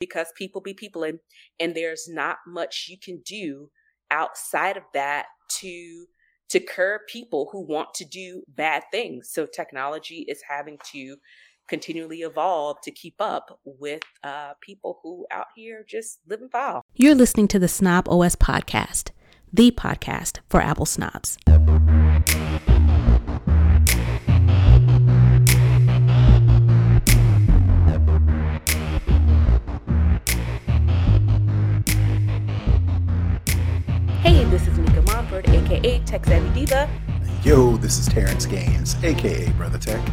because people be people and, and there's not much you can do outside of that to to curb people who want to do bad things. So technology is having to continually evolve to keep up with uh, people who out here just live and foul. You're listening to the snobOS podcast, the podcast for Apple snobs. Aka Tech Savvy Diva. Yo, this is Terrance Gaines, aka BrothaTech.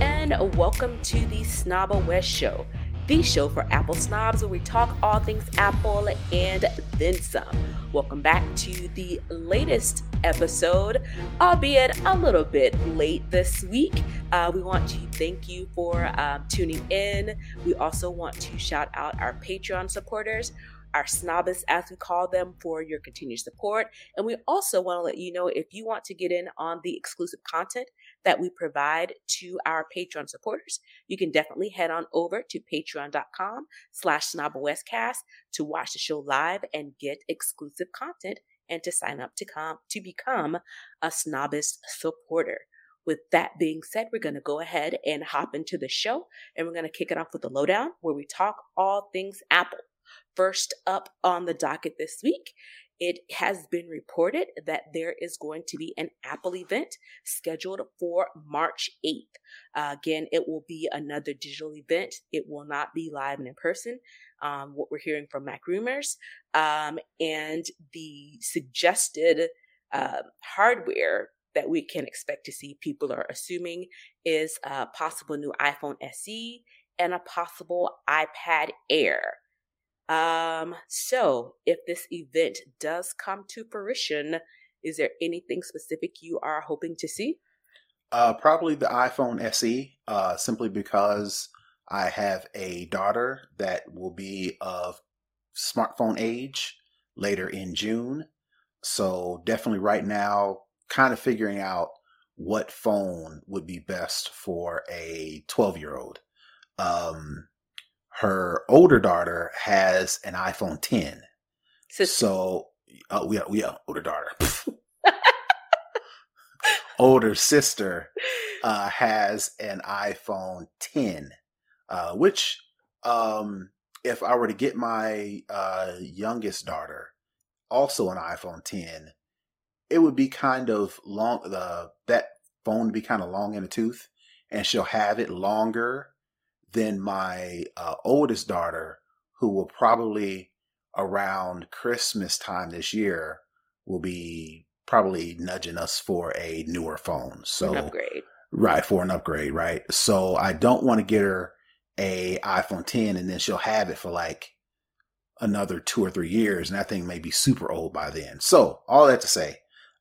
And welcome to the Snob West Show, the show for Apple snobs where we talk all things Apple and then some. Welcome back to the latest episode, albeit a little bit late this week. Uh, we want to thank you for um, tuning in. We also want to shout out our Patreon supporters our snobbists, as we call them, for your continued support. And we also want to let you know if you want to get in on the exclusive content that we provide to our Patreon supporters, you can definitely head on over to patreon.com slash snobOScast to watch the show live and get exclusive content and to sign up to come to become a snobbist supporter. With that being said, we're going to go ahead and hop into the show and we're going to kick it off with the lowdown where we talk all things Apple. First up on the docket this week, it has been reported that there is going to be an Apple event scheduled for March 8th. Uh, again, it will be another digital event. It will not be live and in person. Um, what we're hearing from Mac Rumors um, and the suggested uh, hardware that we can expect to see, people are assuming, is a possible new iPhone SE and a possible iPad Air. Um, so if this event does come to fruition, is there anything specific you are hoping to see? Uh, probably the iPhone SE, uh, simply because I have a daughter that will be of smartphone age later in June. So definitely right now, kind of figuring out what phone would be best for a 12 year old. Um, her older daughter has an iPhone 10. Sister. So, uh, we we uh, older daughter. older sister uh, has an iPhone 10, uh, which, um, if I were to get my uh, youngest daughter also an iPhone 10, it would be kind of long. The that phone would be kind of long in the tooth, and she'll have it longer than my uh, oldest daughter, who will probably around Christmas time this year will be probably nudging us for a newer phone. So an upgrade. Right, for an upgrade, right? So I don't want to get her a iPhone 10 and then she'll have it for like another two or three years and that thing may be super old by then. So all that to say,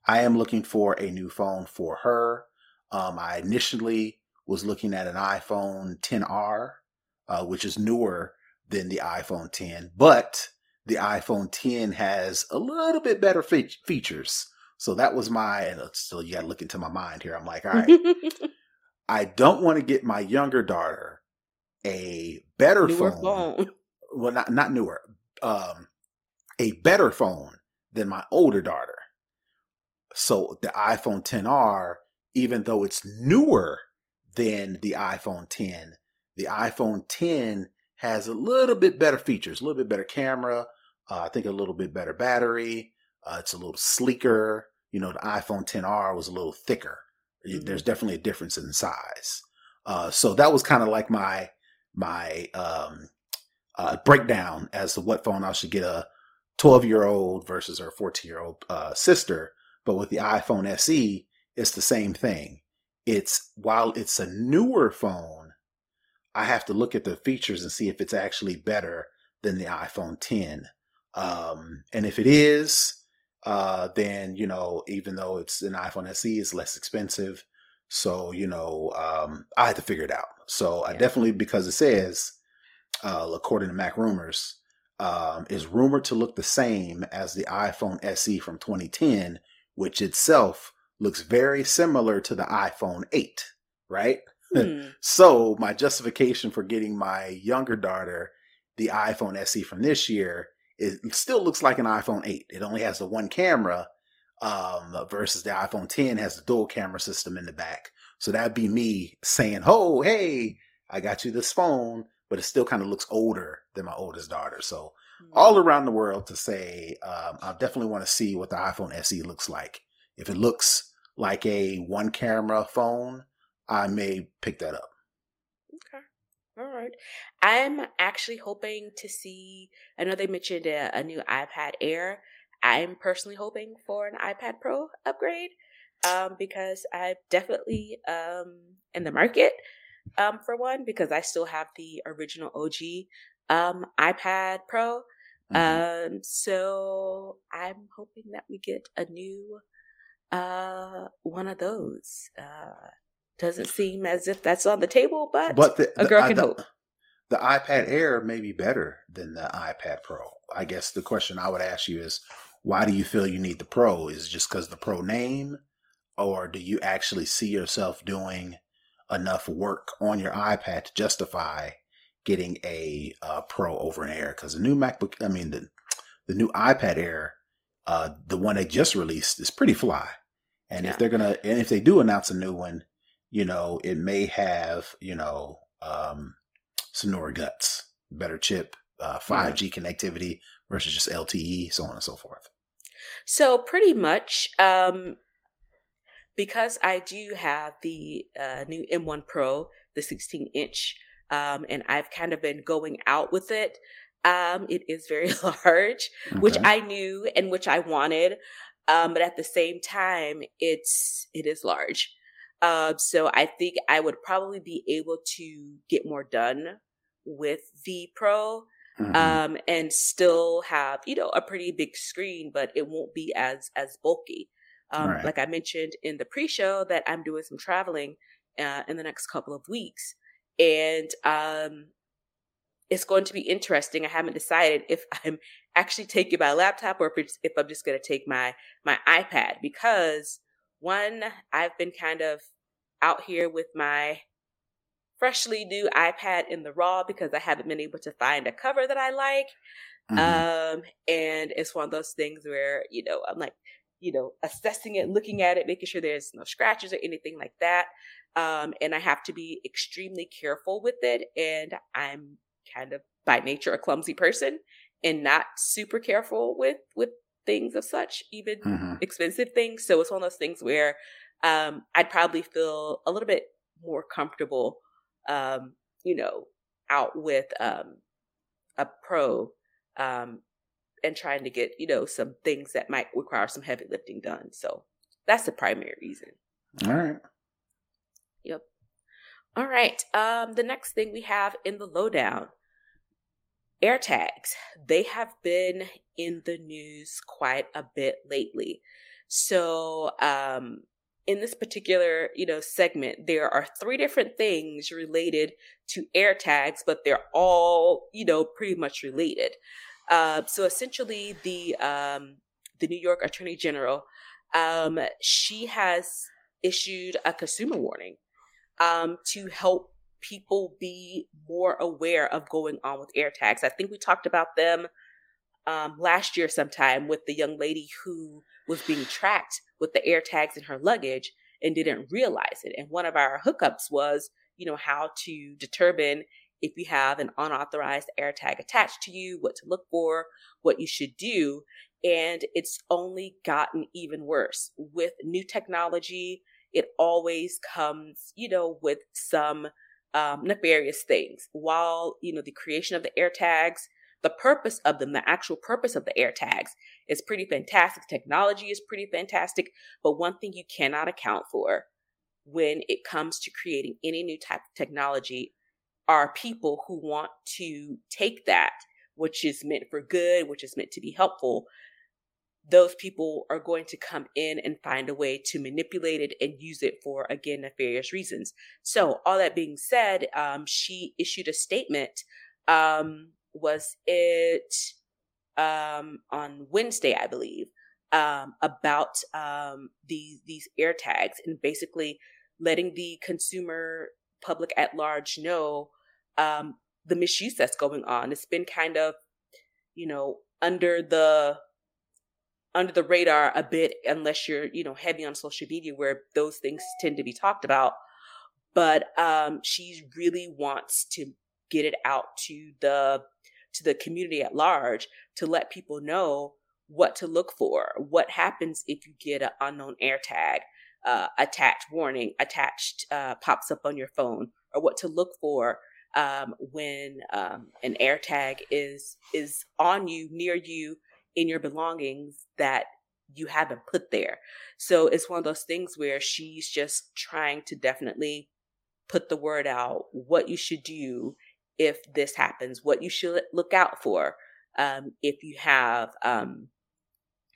I am looking for a new phone for her. Um, I initially was looking at an iPhone 10R, uh, which is newer than the iPhone 10, but the iPhone 10 has a little bit better fe- features. So that was my, and so you got to look into my mind here. I'm like, all right, I don't want to get my younger daughter a better newer phone. phone. Well, not not newer, um, a better phone than my older daughter. So the iPhone 10R, even though it's newer than the iPhone 10. The iPhone 10 has a little bit better features, a little bit better camera, uh, I think a little bit better battery. Uh, it's a little sleeker. You know, the iPhone 10R was a little thicker. Mm-hmm. There's definitely a difference in size. Uh, so that was kind of like my my um, uh, breakdown as to what phone I should get a 12 year old versus her 14 year old uh, sister. But with the iPhone SE, it's the same thing it's while it's a newer phone, I have to look at the features and see if it's actually better than the iPhone 10. Um, and if it is, uh, then you know, even though it's an iPhone SE, it's less expensive. So you know, um, I had to figure it out. So I definitely because it says, uh, according to Mac Rumors, um, is rumored to look the same as the iPhone SE from 2010, which itself looks very similar to the iPhone 8, right? Hmm. so my justification for getting my younger daughter the iPhone SE from this year, it still looks like an iPhone 8. It only has the one camera, um, versus the iPhone 10 has the dual camera system in the back. So that'd be me saying, "Oh, hey, I got you this phone," but it still kind of looks older than my oldest daughter. So all around the world to say, um, I definitely want to see what the iPhone SE looks like. If it looks like a one camera phone, I may pick that up. Okay. All right. I'm actually hoping to see, I know they mentioned a, a new iPad Air. I'm personally hoping for an iPad Pro upgrade um, because I'm definitely um, in the market um, for one because I still have the original OG um, iPad Pro. Mm-hmm. Um, so I'm hoping that we get a new uh, one of those. Uh, doesn't seem as if that's on the table, but, but the, a girl the, can the, hope. The iPad Air may be better than the iPad Pro. I guess the question I would ask you is, why do you feel you need the Pro? Is it just because the Pro name, or do you actually see yourself doing enough work on your iPad to justify getting a uh, Pro over an Air? Because the new MacBook, I mean the the new iPad Air, uh, the one they just released, is pretty fly. And yeah. if they're gonna, and if they do announce a new one, you know, it may have, you know, um, newer guts, better chip, uh, 5G connectivity versus just LTE, so on and so forth. So pretty much, um, because I do have the uh, new M1 Pro, the 16 inch, um, and I've kind of been going out with it. Um, it is very large, okay. which I knew and which I wanted, um, but at the same time, it's it is large. Uh, so I think I would probably be able to get more done with the Pro. Mm-hmm. Um, and still have you know a pretty big screen, but it won't be as as bulky. Um, right. Like I mentioned in the pre-show, that I'm doing some traveling uh, in the next couple of weeks, and um, it's going to be interesting. I haven't decided if I'm actually taking my laptop or if, if I'm just going to take my my iPad because one, I've been kind of out here with my freshly new iPad in the raw because I haven't been able to find a cover that I like. Mm-hmm. Um, and it's one of those things where, you know, I'm like, you know, assessing it, looking at it, making sure there's no scratches or anything like that. Um, and I have to be extremely careful with it. And I'm kind of by nature a clumsy person and not super careful with, with things of such, even mm-hmm. expensive things. So it's one of those things where, um, I'd probably feel a little bit more comfortable, um, you know, out with, um, a pro, um, and trying to get, you know, some things that might require some heavy lifting done. So that's the primary reason. All right. Yep. All right. Um, the next thing we have in the lowdown AirTags. They have been in the news quite a bit lately. So, um, in this particular, you know, segment, there are three different things related to AirTags, but they're all, you know, pretty much related. Uh, so essentially, the um, the New York Attorney General, um, she has issued a consumer warning um, to help people be more aware of going on with AirTags. I think we talked about them um, last year sometime with the young lady who was being tracked with the AirTags in her luggage and didn't realize it. And one of our hookups was, you know, how to determine if you have an unauthorized AirTag attached to you, what to look for, what you should do. And it's only gotten even worse. With new technology, it always comes, you know, with some um, nefarious things. While, you know, the creation of the AirTags, the purpose of them, the actual purpose of the AirTags is pretty fantastic. Technology is pretty fantastic. But one thing you cannot account for when it comes to creating any new type of technology are people who want to take that, which is meant for good, which is meant to be helpful. Those people are going to come in and find a way to manipulate it and use it for, again, nefarious reasons. So, all that being said, um, she issued a statement. Um, was it um, on Wednesday, I believe, um, about um, these these AirTags and basically letting the consumer public at large know um, the misuse that's going on. It's been kind of, you know, under the under the radar a bit unless you're, you know, heavy on social media where those things tend to be talked about. But um she really wants to get it out to the to the community at large to let people know what to look for, what happens if you get an unknown AirTag, uh, attached warning, attached uh, pops up on your phone, or what to look for um, when um, an AirTag is is on you, near you, in your belongings that you haven't put there. So it's one of those things where she's just trying to definitely put the word out what you should do if this happens, what you should look out for um, if you have um,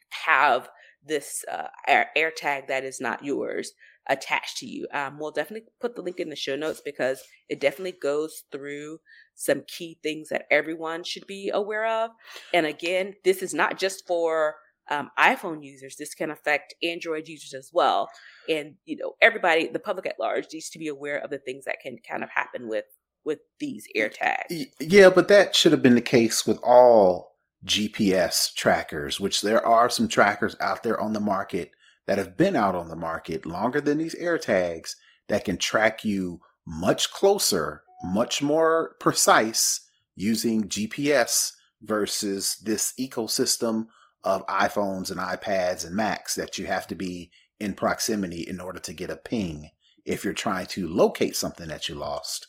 have this uh, air, air, tag that is not yours attached to you. Um, we'll definitely put the link in the show notes because it definitely goes through some key things that everyone should be aware of. And again, this is not just for um, iPhone users. This can affect Android users as well. And you know, everybody, the public at large, needs to be aware of the things that can kind of happen with with these AirTags. Yeah, but that should have been the case with all GPS trackers, which there are some trackers out there on the market that have been out on the market longer than these AirTags that can track you much closer, much more precise using GPS versus this ecosystem of iPhones and iPads and Macs that you have to be in proximity in order to get a ping if you're trying to locate something that you lost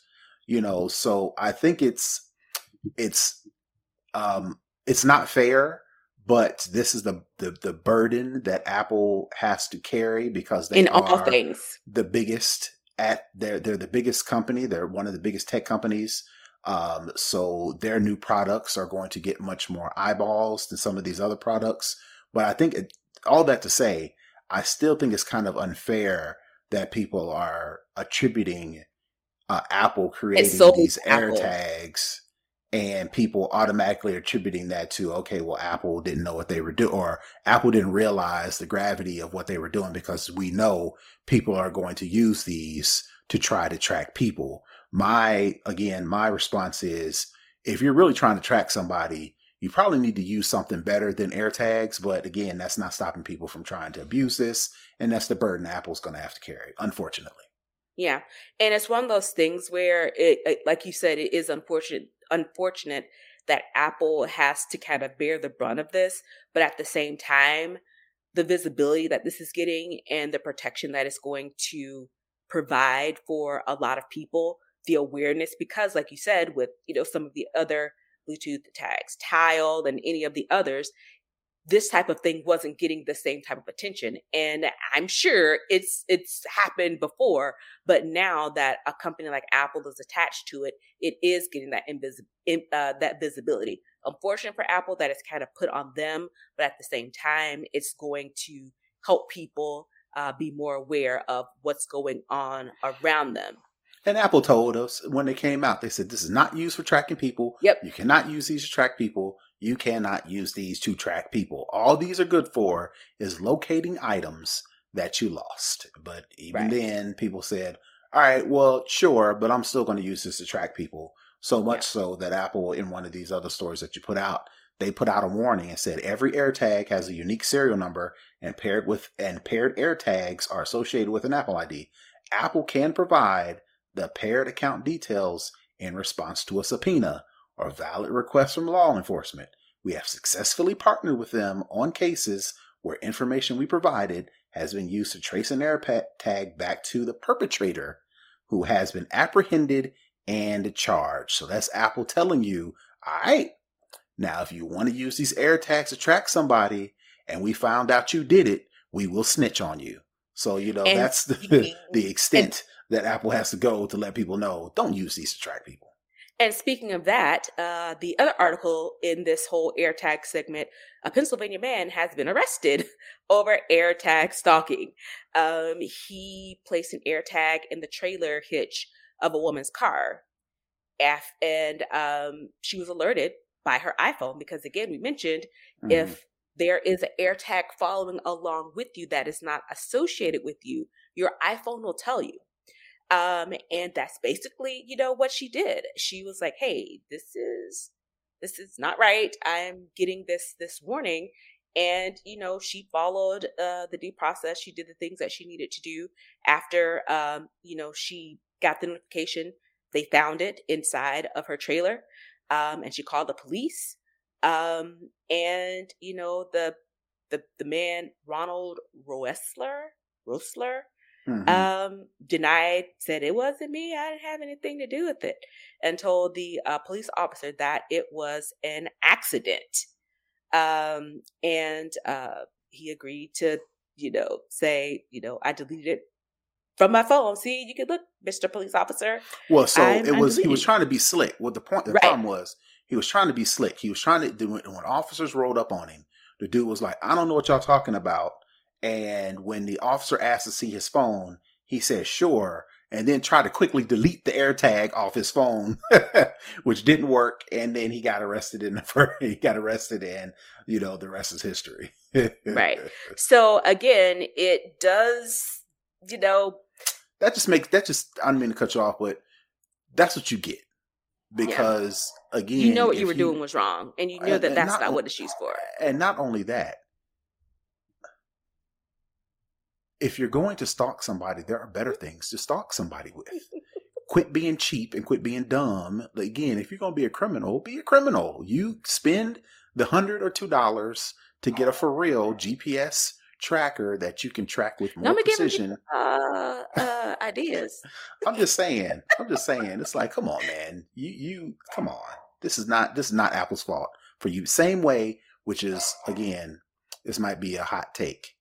you know? So i think it's it's um it's not fair but this is the the, the burden that apple has to carry because they in all things. the biggest at they're they're the biggest company. They're one of the biggest tech companies. Um, so their new products are going to get much more eyeballs than some of these other products. But i think it, all that to say i still think it's kind of unfair that people are attributing uh, Apple creating these. AirTags and people automatically attributing that to okay well apple didn't know what they were doing or apple didn't realize the gravity of what they were doing because we know people are going to use these to try to track people my again my response is if you're really trying to track somebody you probably need to use something better than AirTags, but again, that's not stopping people from trying to abuse this, and that's the burden Apple's going to have to carry, unfortunately. Yeah. And it's one of those things where it, it, like you said, it is unfortunate unfortunate that Apple has to kind of bear the brunt of this, but at the same time, the visibility that this is getting and the protection that it's going to provide for a lot of people, the awareness because like you said with, you know, some of the other Bluetooth tags, Tile and any of the others, this type of thing wasn't getting the same type of attention and i'm sure it's it's happened before but now that a company like apple is attached to it it is getting that invisible uh, that visibility unfortunate for apple that it's kind of put on them but at the same time it's going to help people uh, be more aware of what's going on around them and Apple told us when they came out, they said this is not used for tracking people. Yep. You cannot use these to track people you cannot use these to track people. All these are good for is locating items that you lost. But even right. then, people said, all right, well, sure, but I'm still going to use this to track people. So much yeah. so that Apple, in one of these other stories that you put out, they put out a warning and said every AirTag has a unique serial number and paired with and paired AirTags are associated with an Apple ID. Apple can provide the paired account details in response to a subpoena or valid requests from law enforcement. We have successfully partnered with them on cases where information we provided has been used to trace an air tag back to the perpetrator who has been apprehended and charged. So that's Apple telling you, all right, now if you want to use these air tags to track somebody and we found out you did it, we will snitch on you. So, you know, and that's the, the extent and, that Apple has to go to let people know don't use these to track people. And speaking of that, uh, the other article in this whole AirTag segment, a Pennsylvania man has been arrested over AirTag stalking. Um, he placed an AirTag in the trailer hitch of a woman's car, and um, she was alerted by her iPhone because, again, we mentioned mm-hmm. if there is an AirTag following along with you that is not associated with you, your iPhone will tell you. Um, and that's basically, you know, what she did. She was like, "Hey, this is this is not right. I'm getting this this warning." And you know, she followed uh, the due process. She did the things that she needed to do after, um, you know, she got the notification. They found it inside of her trailer, um, and she called the police. Um, and you know, the the the man Ronald Roessler, Roessler, mm-hmm. um, denied, said it wasn't me. I didn't have anything to do with it, and told the uh, police officer that it was an accident. Um, and uh, he agreed to, you know, say, you know, I deleted it from my phone. See, you can look, Mister Police Officer. Well, so I'm, it was he was trying to be slick. Well, the point? The right. problem was he was trying to be slick. He was trying to do it when officers rolled up on him. The dude was like, "I don't know what y'all talking about." And when the officer asked to see his phone, he said, "Sure." And then tried to quickly delete the AirTag off his phone, which didn't work. And then he got arrested in the he got arrested, and you know the rest is history. right. So again, it does, you know, that just makes that just. I don't mean to cut you off, but that's what you get because yeah. again, you know what you were you, doing was wrong, and you know that that's not, not what it's used for. And not only that, if you're going to stalk somebody, there are better things to stalk somebody with. quit being cheap and quit being dumb. Again, if you're going to be a criminal, be a criminal. You spend the hundred or two dollars to get a for real GPS tracker that you can track with more no, precision. Uh, uh, ideas. I'm just saying. I'm just saying. It's like, come on, man. You you come on. This is not this is not Apple's fault for you. Same way, which is again, this might be a hot take,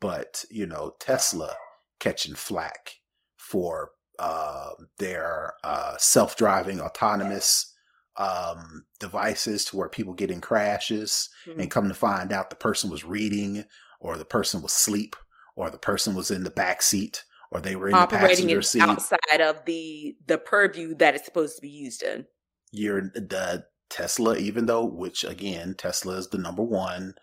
but you know, Tesla catching flack for uh, their uh, self-driving autonomous um, devices to where people get in crashes mm-hmm. and come to find out the person was reading or the person was asleep or the person was in the back seat or they were in Operating the passenger seat outside of the the purview that it's supposed to be used in. You're the Tesla, even though which again Tesla is the number one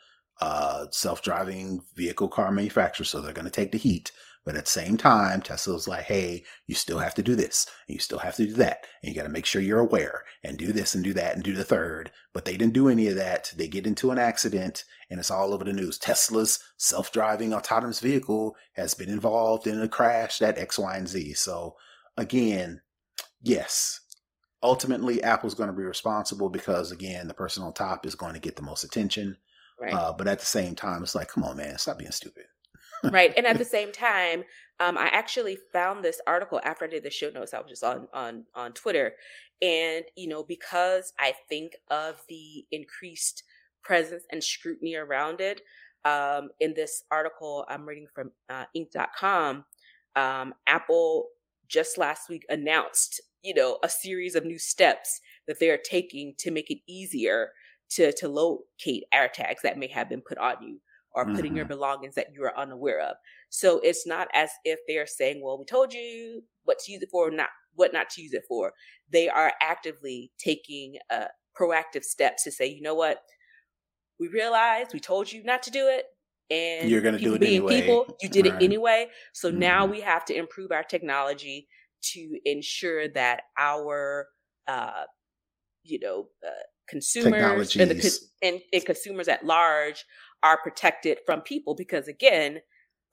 uh, self-driving vehicle car manufacturer, so they're going to take the heat. But at the same time, Tesla's like, hey, you still have to do this, and you still have to do that, and you got to make sure you're aware, and do this and do that and do the third. But they didn't do any of that. They get into an accident, and it's all over the news. Tesla's self-driving autonomous vehicle has been involved in a crash that X, Y, and Z. So again, yes, ultimately Apple's going to be responsible because again, the person on top is going to get the most attention. Right. Uh, but at the same time, it's like, come on, man, stop being stupid right. And at the same time, um, I actually found this article after I did the show notes. I was just on on on Twitter, and you know, because I think of the increased presence and scrutiny around it. Um, in this article I'm reading from uh, Inc.com, um, Apple just last week announced, you know, a series of new steps that they are taking to make it easier to to locate air tags that may have been put on you or putting mm-hmm. your belongings that you are unaware of. So it's not as if they're saying, well, we told you what to use it for, not what not to use it for. They are actively taking uh, proactive steps to say, you know what, we realized we told you not to do it. And you're going to do it anyway. People, you did right. it anyway. So mm-hmm. now we have to improve our technology to ensure that our, uh, you know, uh, consumers and, the, and, and consumers at large are protected from people because again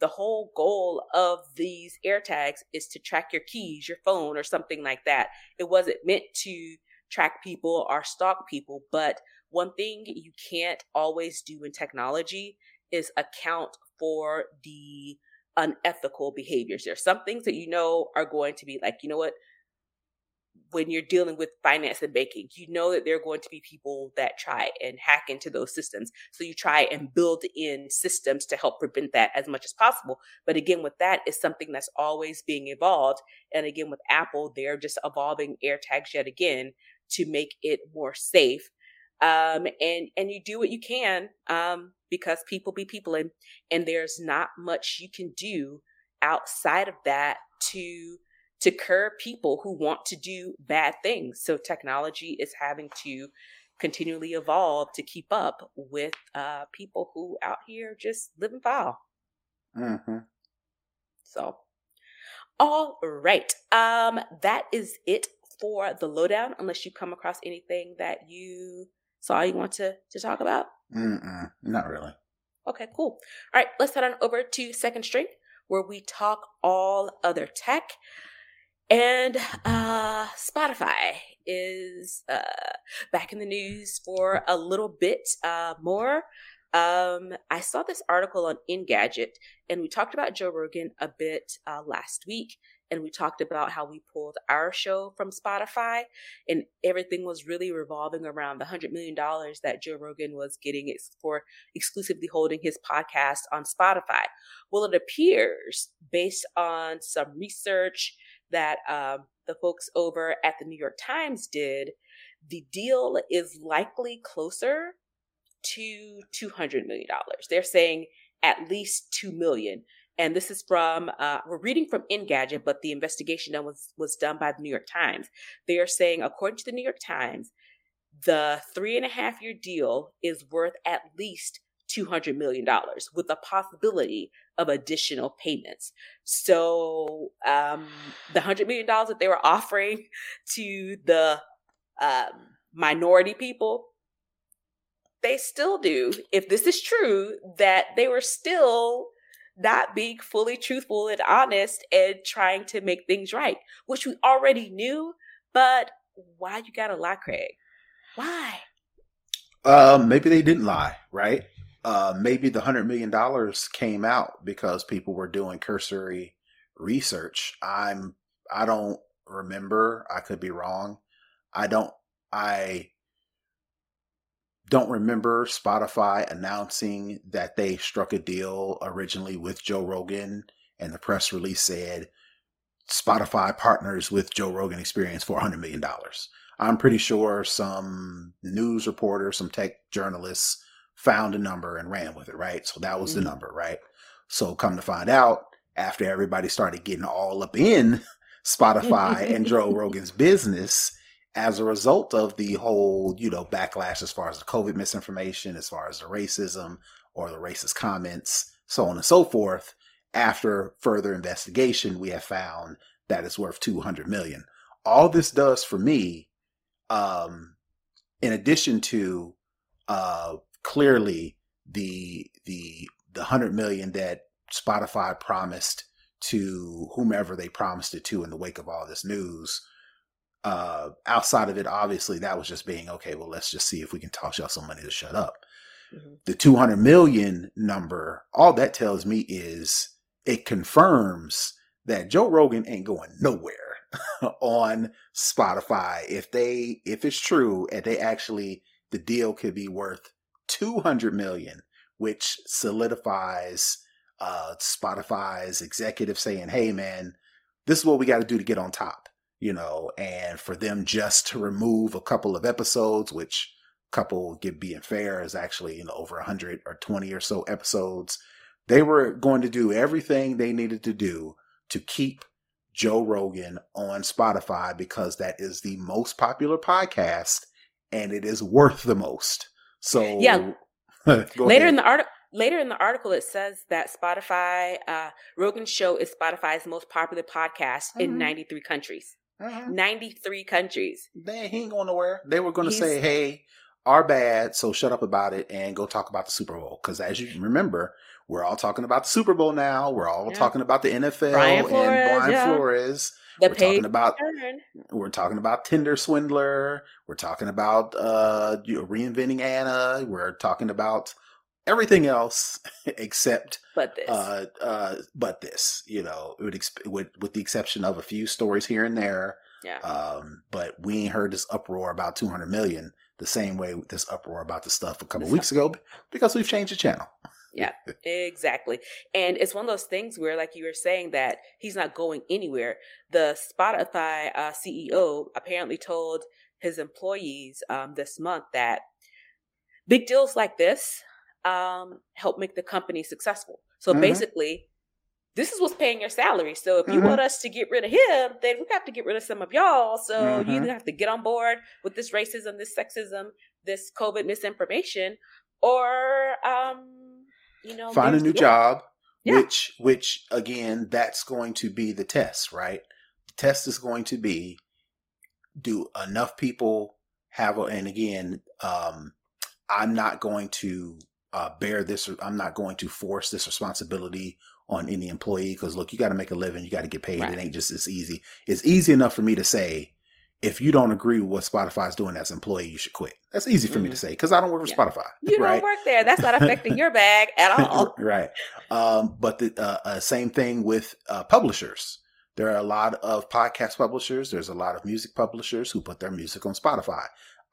the whole goal of these AirTags is to track your keys, your phone, or something like that. It wasn't meant to track people or stalk people. But one thing you can't always do in technology is account for the unethical behaviors. there's some things that you know are going to be like, you know what, when you're dealing with finance and banking, you know that there are going to be people that try and hack into those systems. So you try and build in systems to help prevent that as much as possible. But again, with that is something that's always being evolved. And again, with Apple, they're just evolving AirTags yet again to make it more safe. Um, and and you do what you can um, because people be people, and and there's not much you can do outside of that to to curb people who want to do bad things. So technology is having to continually evolve to keep up with uh, people who out here just live and file. Mm-hmm. So, All right. Um, that is it for the lowdown. Unless you come across anything that you saw you want to to talk about. Mm-mm, not really. Okay, cool. All right, let's head on over to Second String, where we talk all other tech. And uh, Spotify is uh, back in the news for a little bit uh, more. Um, I saw this article on Engadget, and we talked about Joe Rogan a bit uh, last week, and we talked about how we pulled our show from Spotify, and everything was really revolving around the hundred million dollars that Joe Rogan was getting for exclusively holding his podcast on Spotify. Well, it appears, based on some research that um, the folks over at the New York Times did, the deal is likely closer to $200 million. They're saying at least 2 million. And this is from, uh, we're reading from Engadget, but the investigation done was, was done by the New York Times. They are saying, according to the New York Times, the three and a half year deal is worth at least $200 million with the possibility of additional payments. So um, the $100 million that they were offering to the um, minority people, they still do, if this is true, that they were still not being fully truthful and honest and trying to make things right, which we already knew. But why you gotta lie, Craig? Why? Um, maybe they didn't lie, right? Uh, maybe the hundred million dollars came out because people were doing cursory research. I'm, I don't remember. I could be wrong. I don't. I don't remember Spotify announcing that they struck a deal originally with Joe Rogan, and the press release said Spotify partners with Joe Rogan Experience for $100 million. I'm pretty sure some news reporters, some tech journalists found a number and ran with it, right? So that was mm-hmm. the number, right? So come to find out, after everybody started getting all up in Spotify and Joe Rogan's business, as a result of the whole, you know, backlash as far as the COVID misinformation, as far as the racism or the racist comments, so on and so forth, after further investigation, we have found that it's worth 200 million. All this does for me, um, in addition to, uh, clearly the, the, the 100 million that Spotify promised to whomever they promised it to in the wake of all this news, uh, outside of it, obviously, that was just being okay. Well, let's just see if we can toss y'all some money to shut up. Mm-hmm. The 200 million number, all that tells me is it confirms that Joe Rogan ain't going nowhere on Spotify. If they, if it's true, and they actually, the deal could be worth 200 million, which solidifies uh, Spotify's executive saying, "Hey, man, this is what we got to do to get on top." you know, and for them just to remove a couple of episodes, which couple get being fair is actually, you know, over 100 or 20 or so episodes. They were going to do everything they needed to do to keep Joe Rogan on Spotify because that is the most popular podcast and it is worth the most. So yeah, later ahead. in the article. Later in the article, it says that Spotify, uh, Rogan's show is Spotify's most popular podcast mm-hmm. in 93 countries. Mm-hmm. 93 countries. They ain't going nowhere. They were going to say, hey, our bad, so shut up about it and go talk about the Super Bowl. Because as you remember, we're all talking about the Super Bowl now. We're all yeah. talking about the NFL Brian Flores, and Brian yeah. Flores. The we're talking about turn. we're talking about Tinder swindler. We're talking about uh, reinventing Anna. We're talking about everything else except but this. Uh, uh, but this, you know, with, with with the exception of a few stories here and there. Yeah. Um, but we ain't heard this uproar about 200 million the same way this uproar about the stuff a couple weeks ago because we've changed the channel. Yeah, exactly. And it's one of those things where, like you were saying, that he's not going anywhere. The Spotify uh, CEO apparently told his employees um, this month that big deals like this um, help make the company successful. So mm-hmm. basically, this is what's paying your salary. So if you mm-hmm. want us to get rid of him, then we have to get rid of some of y'all. So mm-hmm. you either have to get on board with this racism, this sexism, this COVID misinformation, or um, you know, find a new job Yeah. Which, which again, that's going to be the test, right? The test is going to be do enough people have, a, and again, um, I'm not going to uh, bear this, I'm not going to force this responsibility on any employee because look, you got to make a living, you got to get paid. Right. It ain't just as easy. It's easy enough for me to say, if you don't agree with what Spotify's doing as an employee, you should quit. That's easy for mm-hmm. me to say because I don't work for yeah. Spotify. You right? don't work there. That's not affecting your bag at all. right. Um, but the uh, uh, same thing with uh, publishers. There are a lot of podcast publishers. There's a lot of music publishers who put their music on Spotify.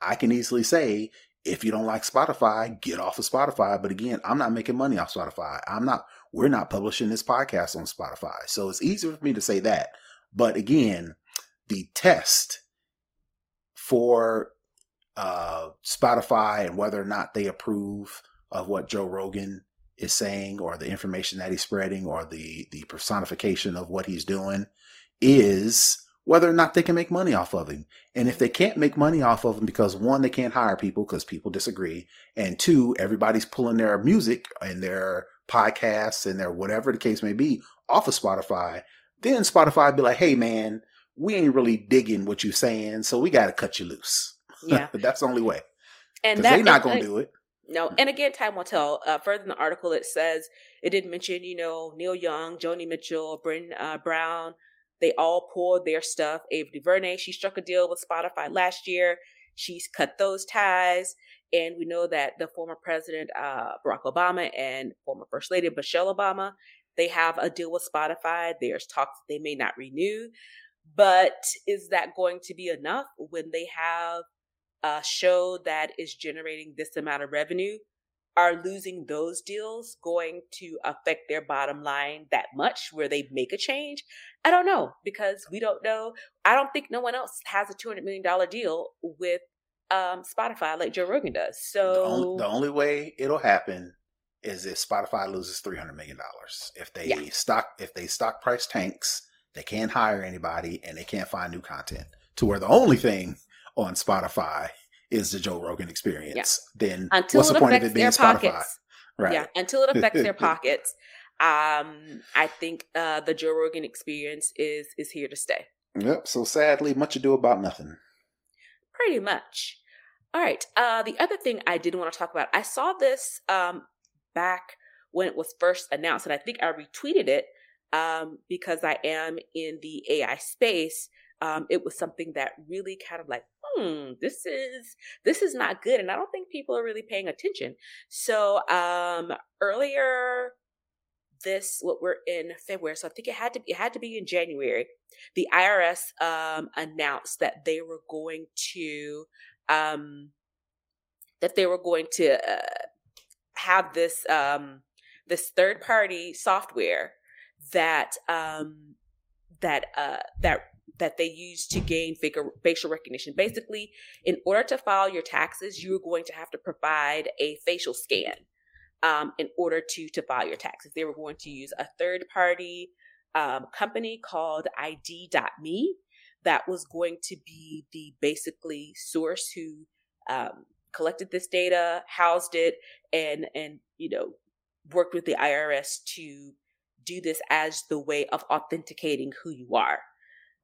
I can easily say, if you don't like Spotify, get off of Spotify. But again, I'm not making money off Spotify. I'm not, we're not publishing this podcast on Spotify. So it's easier for me to say that. But again, the test for uh, Spotify and whether or not they approve of what Joe Rogan is saying or the information that he's spreading or the the personification of what he's doing is whether or not they can make money off of him. And if they can't make money off of him because one, they can't hire people because people disagree, and two, everybody's pulling their music and their podcasts and their whatever the case may be off of Spotify, then Spotify be like, hey man, we ain't really digging what you're saying, so we got to cut you loose. Yeah, that's the only way. And they're not going to do it. No, and again, time will tell. Uh, further in the article, it says it didn't mention, you know, Neil Young, Joni Mitchell, Bryn uh, Brown. They all pulled their stuff. Ava DuVernay, she struck a deal with Spotify last year. She's cut those ties. And we know that the former president, uh, Barack Obama, and former First Lady Michelle Obama, they have a deal with Spotify. There's talks they may not renew. But is that going to be enough when they have a show that is generating this amount of revenue? Are losing those deals going to affect their bottom line that much where they make a change? I don't know because we don't know. I don't think no one else has a $200 million deal with um, Spotify like Joe Rogan does. So the only, the only way it'll happen is if Spotify loses three hundred million dollars. If they yeah. stock if they stock price tanks they can't hire anybody and they can't find new content to where the only thing on Spotify is the Joe Rogan experience. Yeah. Then until what's the point of it being Spotify? Pockets. Right. Yeah. Until it affects their pockets. Um, I think uh, the Joe Rogan experience is is here to stay. Yep. So sadly, much ado about nothing. Pretty much. All right. Uh, the other thing I did want to talk about, I saw this um, back when it was first announced, and I think I retweeted it um, because I am in the AI space, um, it was something that really kind of like, hmm, this is this is not good, and I don't think people are really paying attention. So um, earlier this, what we're in February, so I think it had to be, it had to be in January. The IRS um, announced that they were going to um, that they were going to uh, have this um, this third party software that um, that uh, that that they use to gain facial recognition. Basically, in order to file your taxes, you're going to have to provide a facial scan um, in order to to file your taxes. They were going to use a third party um, company called ID.me that was going to be the basically source who um, collected this data, housed it, and and you know worked with the IRS to do this as the way of authenticating who you are.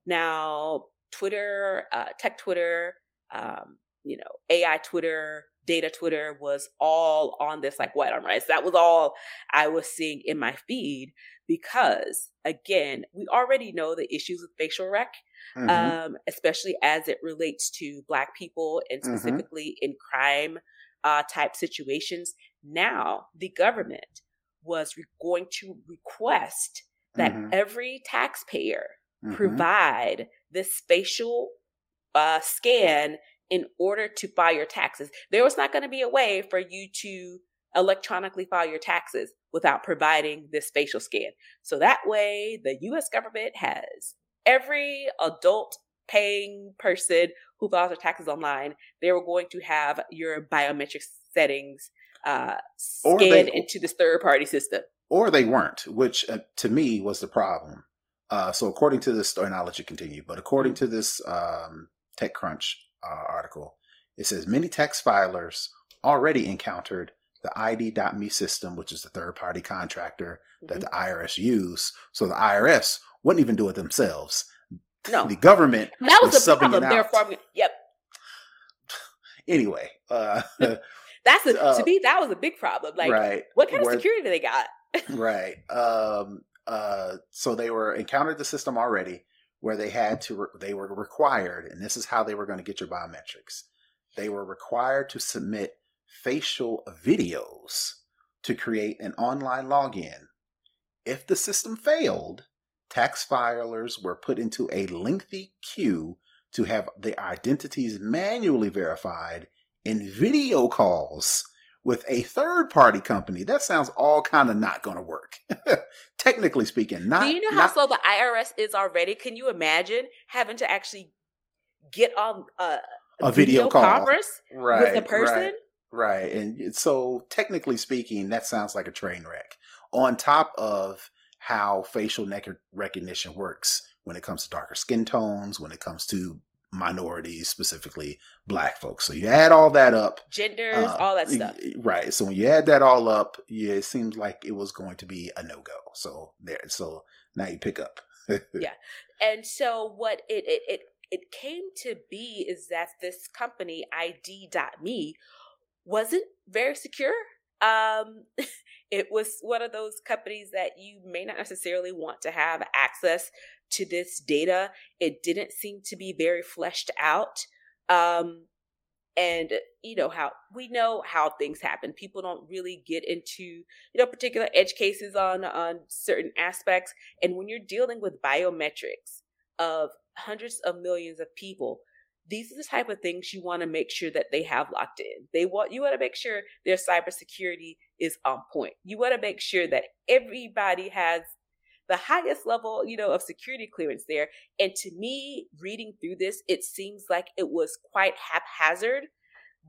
Now, Twitter, uh, tech Twitter, um, you know, AI Twitter, data Twitter was all on this like white on rice. That was all I was seeing in my feed because, again, we already know the issues with facial rec, mm-hmm. um, especially as it relates to Black people and mm-hmm. specifically mm-hmm. in crime uh, type situations. Now, the government was re- going to request that mm-hmm. every taxpayer mm-hmm. provide this facial uh, scan in order to file your taxes. There was not going to be a way for you to electronically file your taxes without providing this facial scan. So that way, the US government has every adult paying person who files their taxes online, they were going to have your biometric settings uh, scanned they, into this third party system. Or they weren't, which uh, to me was the problem. Uh, so according to this story, and I'll let you continue, but according to this um, TechCrunch uh, article, it says many tax filers already encountered the ID.me system, which is the third party contractor that Mhm. the IRS use. So the IRS wouldn't even do it themselves. No. The government that was, was the subbing problem. it They're out. forming. Yep. anyway. Uh, That's a, Uh, to me that was a big problem. Like, right. what kind Where- of security they got? right. Um, uh, so they were encountered the system already where they had to, re- they were required, and this is how they were going to get your biometrics. They were required to submit facial videos to create an online login. If the system failed, tax filers were put into a lengthy queue to have their identities manually verified in video calls with a third party company. That sounds all kind of not going to work. Technically speaking, not. Do you know how not- slow the IRS is already? Can you imagine having to actually get on a, A video call. conference right, with a person? Right, right. And so, technically speaking, that sounds like a train wreck. On top of how facial neck recognition works when it comes to darker skin tones, when it comes to minorities, specifically black folks. So you add all that up, genders, Uh, all that stuff. Right. So when you add that all up, yeah, it seems like it was going to be a no go. So there. So now you pick up. Yeah. And so what it it it, it came to be is that this company ID.me wasn't very secure. Um it was one of those companies that you may not necessarily want to have access to this data. It didn't seem to be very fleshed out. Um and you know how we know how things happen people don't really get into you know particular edge cases on on certain aspects and when you're dealing with biometrics of hundreds of millions of people, these are the type of things you want to make sure that they have locked in. They want you want to make sure their cybersecurity is on point. You want to make sure that everybody has the highest level, you know, of security clearance there. And to me, reading through this, it seems like it was quite haphazard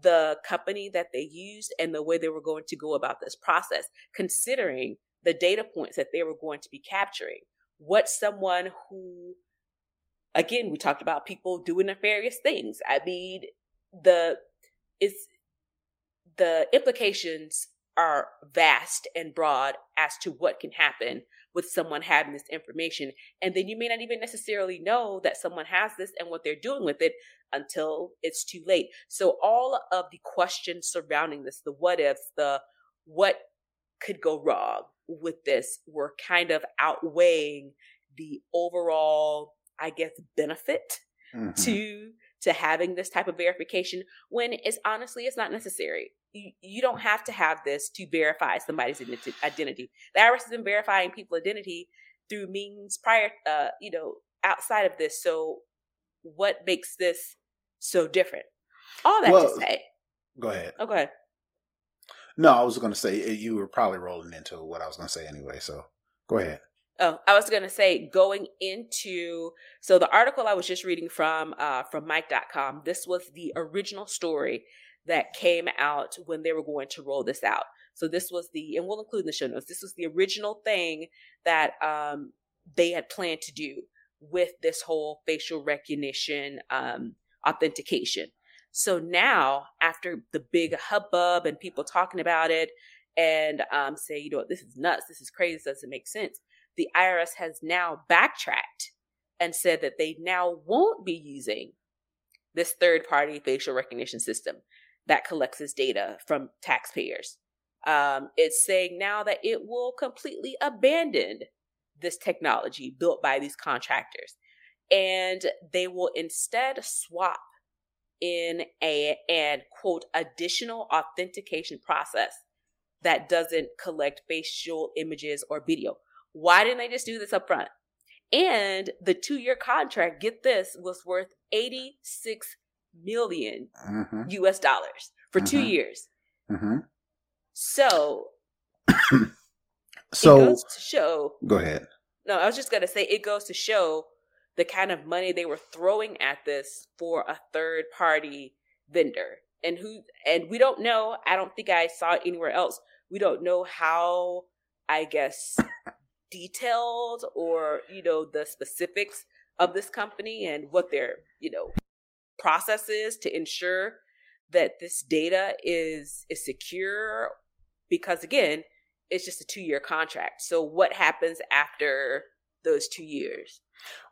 the company that they used and the way they were going to go about this process, considering the data points that they were going to be capturing. What someone who, again, we talked about people doing nefarious things. I mean, the it's the implications are vast and broad as to what can happen with someone having this information. And then you may not even necessarily know that someone has this and what they're doing with it until it's too late. So all of the questions surrounding this, the what ifs, the what could go wrong with this were kind of outweighing the overall, I guess, benefit Mhm. to to having this type of verification when it's honestly it's not necessary. You, you don't have to have this to verify somebody's identity. The IRS has been verifying people's identity through means prior, uh, you know, outside of this. So, what makes this so different? All that Well- to say, Go ahead. okay, No, I was going to say eh, you were probably rolling into what I was going to say anyway. So go ahead. Oh, I was going to say going into so the article I was just reading from uh from mike.com this was the original story that came out when they were going to roll this out. So this was the and we'll include in the show notes. This was the original thing that um they had planned to do with this whole facial recognition um authentication. So now after the big hubbub and people talking about it and um say, you know this is nuts, this is crazy, this doesn't make sense the IRS has now backtracked and said that they now won't be using this third party facial recognition system that collects this data from taxpayers. Um, it's saying now that it will completely abandon this technology built by these contractors and they will instead swap in a and quote additional authentication process that doesn't collect facial images or video why didn't they just do this up front? And the two year contract, get this, was worth 86 million Mm-hmm. US dollars for two Mhm. years. Mm-hmm. So, it So goes to show, go ahead. no, I was just going to say it goes to show the kind of money they were throwing at this for a third party vendor. And who, and we don't know, I don't think I saw it anywhere else. We don't know how, I guess, detailed or you know the specifics of this company and what their you know process is to ensure that this data is is secure because again, it's just a two year contract. So what happens after those two years?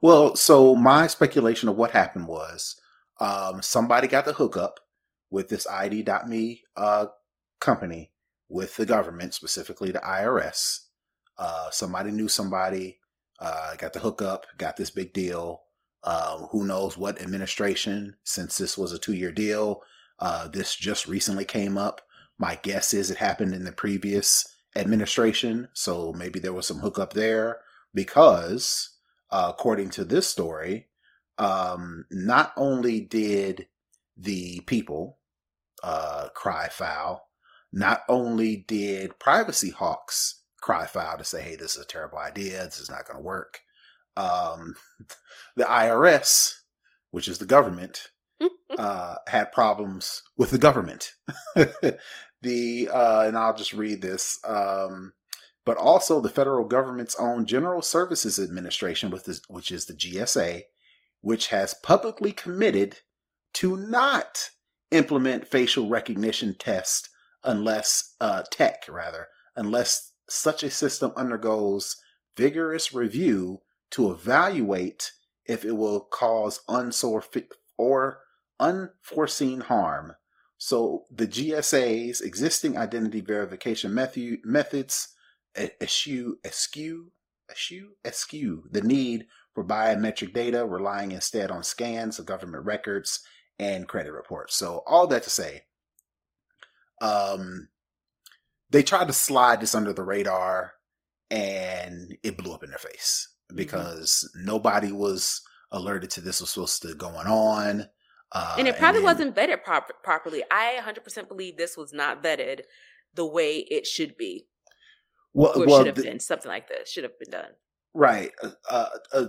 Well, so my speculation of what happened was um, somebody got the hookup with this ID.me uh, company with the government, specifically the IRS. Uh, somebody knew somebody, uh, got the hookup, got this big deal. Um, who knows what administration, since this was a two year deal, uh, this just recently came up. My guess is it happened in the previous administration. So maybe there was some hookup there because, uh, according to this story, um, not only did the people uh, cry foul, not only did privacy hawks cry foul to say, hey, this is a terrible idea, this is not going to work, um, the IRS, which is the government, uh, had problems with the government. the uh, and I'll just read this. Um, but also the federal government's own General Services Administration, with this, which is the GSA, which has publicly committed to not implement facial recognition tests unless uh, tech rather unless such a system undergoes vigorous review to evaluate if it will cause or unforeseen harm. So the GSA's existing identity verification method, methods eschew, eschew, eschew, eschew the need for biometric data, relying instead on scans of government records and credit reports. So all that to say, um, they tried to slide this under the radar and it blew up in their face mm-hmm. because mm-hmm. nobody was alerted to this was supposed to going on. Uh, and it probably and then, wasn't vetted prop- properly. I 100% believe this was not vetted the way it should be. Well, well, should have the, been something like this should have been done. Right. Uh, uh, uh,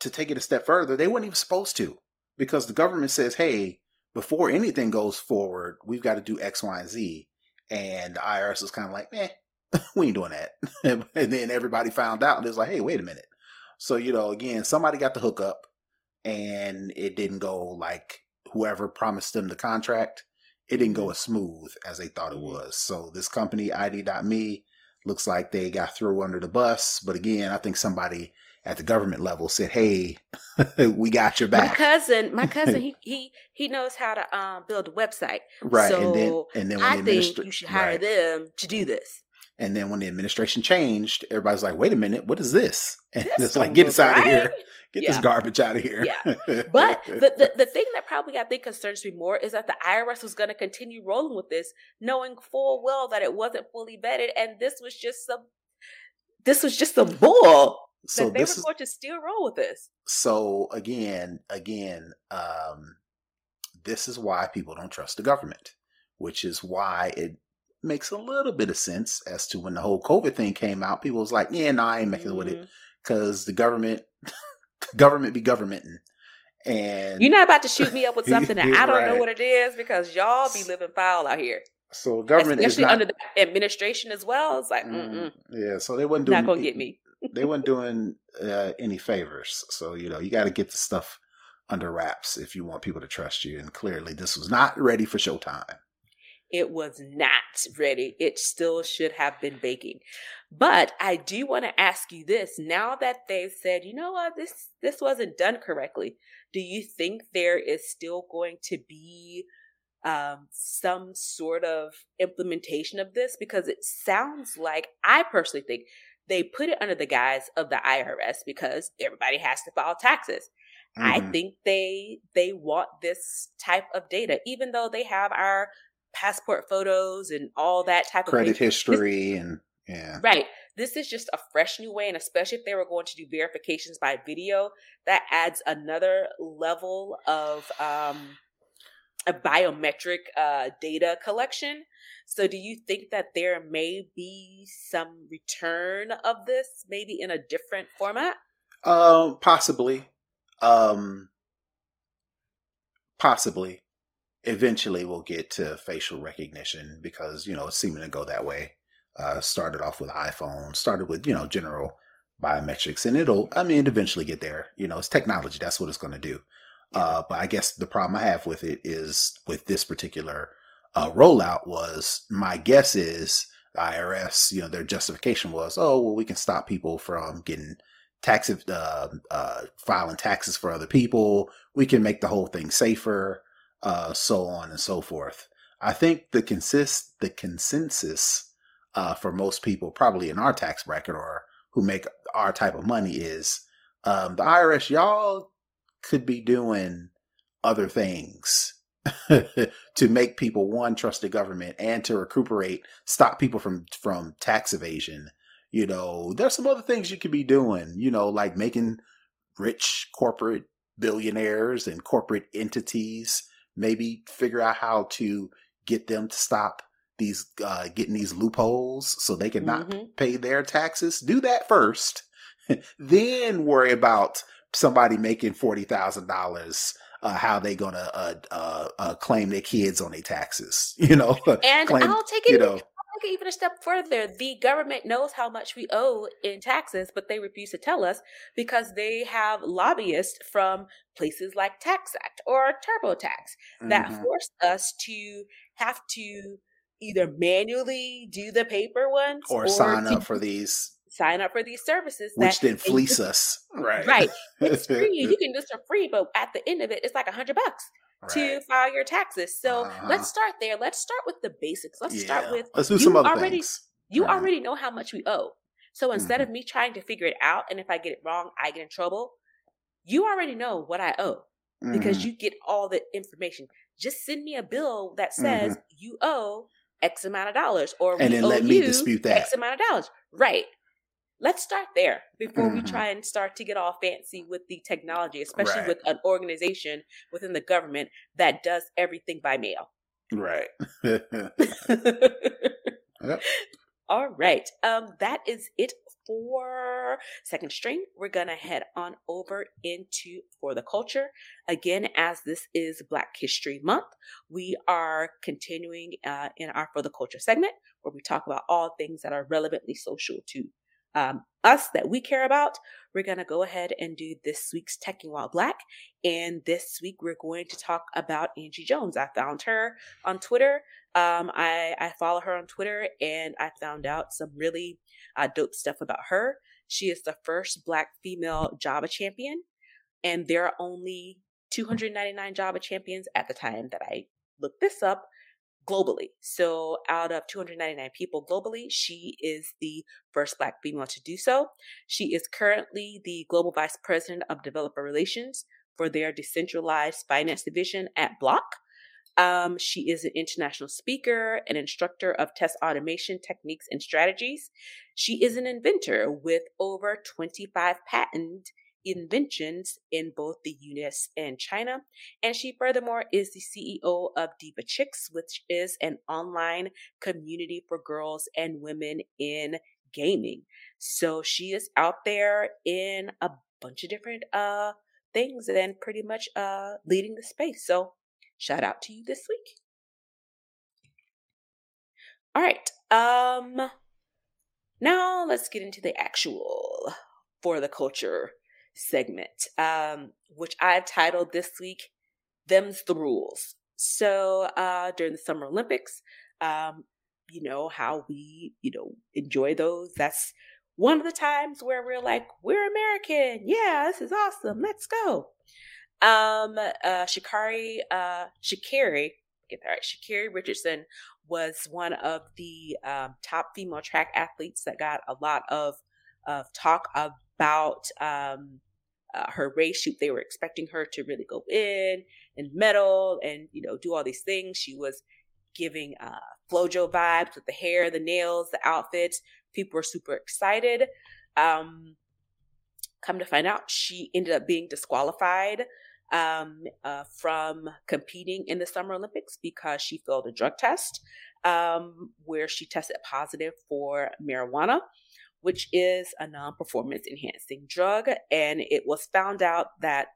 to take it a step further, they weren't even supposed to because the government says, hey, before anything goes forward, we've got to do X, Y, and Z. And the IRS was kind of like, eh, we ain't doing that. and then everybody found out and it's like, hey, wait a minute. So, you know, again, somebody got the hookup and it didn't go like whoever promised them the contract. It didn't go mm-hmm. as smooth as they thought it mm-hmm. was. So this company, ID.me, looks like they got thrown under the bus. But again, I think somebody at the government level said, "Hey, we got your back." My cousin, my cousin, he he he knows how to um, build a website, right? So and then and then I the think you should hire right. them to do this. And then when the administration changed, everybody's like, "Wait a minute, what is this?" And this it's like, "Get us out right? of here! Get yeah. this garbage out of here!" Yeah. But the, the the thing that probably I think concerns me more is that the IRS was going to continue rolling with this, knowing full well that it wasn't fully vetted, and this was just some. This was just a bull so were going to still roll with this. So again, again, um, this is why people don't trust the government, which is why it makes a little bit of sense as to when the whole COVID thing came out. People was like, "Yeah, no, I ain't messing mm-hmm. with it," because the government, government be governmenting. And you're not about to shoot me up with something that I don't right. know what it is because y'all be living foul out here. So government especially not, under the administration as well. It's like, mm, yeah. So they wouldn't do not gonna get me they weren't doing uh, any favors. So you know, you got to get the stuff under wraps if you want people to trust you. And clearly, this was not ready for Showtime. It was not ready. It still should have been baking. But I do want to ask you this: now that they've said, you know what, this this wasn't done correctly, do you think there is still going to be um, some sort of implementation of this? Because it sounds like I personally think they put it under the guise of the IRS because everybody has to file taxes. Mm-hmm. I think they they want this type of data, even though they have our passport photos and all that type credit of credit history this, and yeah. Right. This is just a fresh new way, and especially if they were going to do verifications by video, that adds another level of um, a biometric uh, data collection so do you think that there may be some return of this, maybe in a different format? Um, possibly. Um, possibly. Eventually, we'll get to facial recognition because you know it's seeming to go that way. Uh, started off with iPhone, started with you know general biometrics, and it'll. I mean, eventually get there. You know, it's technology. That's what it's going to do. Uh, but I guess the problem I have with it is with this particular uh, rollout was my guess is the IRS, you know, their justification was, oh, well, we can stop people from getting tax, uh, uh, filing taxes for other people. We can make the whole thing safer, uh, so on and so forth. I think the consist the consensus uh, for most people, probably in our tax bracket or who make our type of money, is um, the IRS. Y'all could be doing other things to make people one trust the government and to recuperate, stop people from from tax evasion. You know, there's some other things you could be doing. You know, like making rich corporate billionaires and corporate entities maybe figure out how to get them to stop these uh, getting these loopholes so they can not mm-hmm. pay their taxes. Do that first, then worry about somebody making forty thousand dollars. Uh, how they gonna uh, uh, uh claim their kids on their taxes? You know, and claim, I'll take it. You know, take it even a step further. The government knows how much we owe in taxes, but they refuse to tell us because they have lobbyists from places like TaxAct or TurboTax that mm-hmm. force us to have to either manually do the paper ones or, or sign up for these sign up for these services which then fleece us right right it's free you can do this for free but at the end of it it's like a hundred bucks right. to file your taxes. So uh-huh. let's start there. Let's start with the basics. Let's yeah. start with let's do some other already, things. You right. already know how much we owe. So instead mm-hmm. of me trying to figure it out, and if I get it wrong, I get in trouble. You already know what I owe mm-hmm. because you get all the information. Just send me a bill that says mm-hmm. you owe X amount of dollars, or and then let me dispute that X amount of dollars. Right let's start there before mm-hmm. we try and start to get all fancy with the technology, especially right. with an organization within the government that does everything by mail. Right. yep. All right. Um, that is it for second string. We're gonna head on over into for the culture. Again, as this is Black History Month, we are continuing uh, in our for the culture segment where we talk about all things that are relevantly social to um, us that we care about, we're going to go ahead and do this week's Teching While Black. And this week, we're going to talk about Angie Jones. I found her on Twitter. Um, I, I follow her on Twitter and I found out some really uh, dope stuff about her. She is the first Black female Java champion, and there are only 299 Java champions at the time that I looked this up globally. So, out of 299 people globally, she is the first Black female to do so. She is currently the Global Vice President of Developer Relations for their decentralized finance division at Block. Um, she is an international speaker, an instructor of test automation techniques and strategies. She is an inventor with over 25 patents inventions in both the US and China. And she furthermore is the CEO of Diva Chix, which is an online community for girls and women in gaming. So she is out there in a bunch of different uh things and pretty much uh leading the space. So shout out to you this week. All right. Um now let's get into the actual for the culture segment, um, which I've titled this week, Them's the Rules. So uh, during the Summer Olympics, um, you know, how we, you know, enjoy those. That's one of the times where we're like, we're American. Yeah, this is awesome. Let's go. Um, uh, Shikari, uh, Sha'Carri, get that right, Sha'Carri Richardson was one of the um, top female track athletes that got a lot of, of talk about um, uh, her race. She, they were expecting her to really go in and medal and you know do all these things. She was giving uh, FloJo vibes with the hair, the nails, the outfits. People were super excited. Um, come to find out, she ended up being disqualified um, uh, from competing in the Summer Olympics because she failed a drug test um, where she tested positive for marijuana which is a non performance enhancing drug. And it was found out that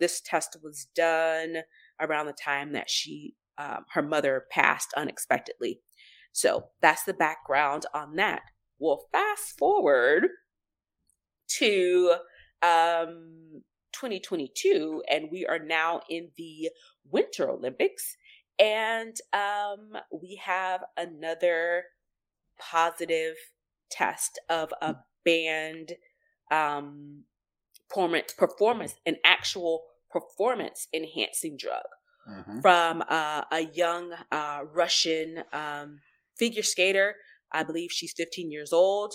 this test was done around the time that she, um, her mother passed unexpectedly. So that's the background on that. Well, fast forward to um, 2022, and we are now in the Winter Olympics, and um, we have another positive test of a banned um, performance, performance, an actual performance enhancing drug mm-hmm. from uh, a young uh, Russian um, figure skater. I believe she's 15 years old.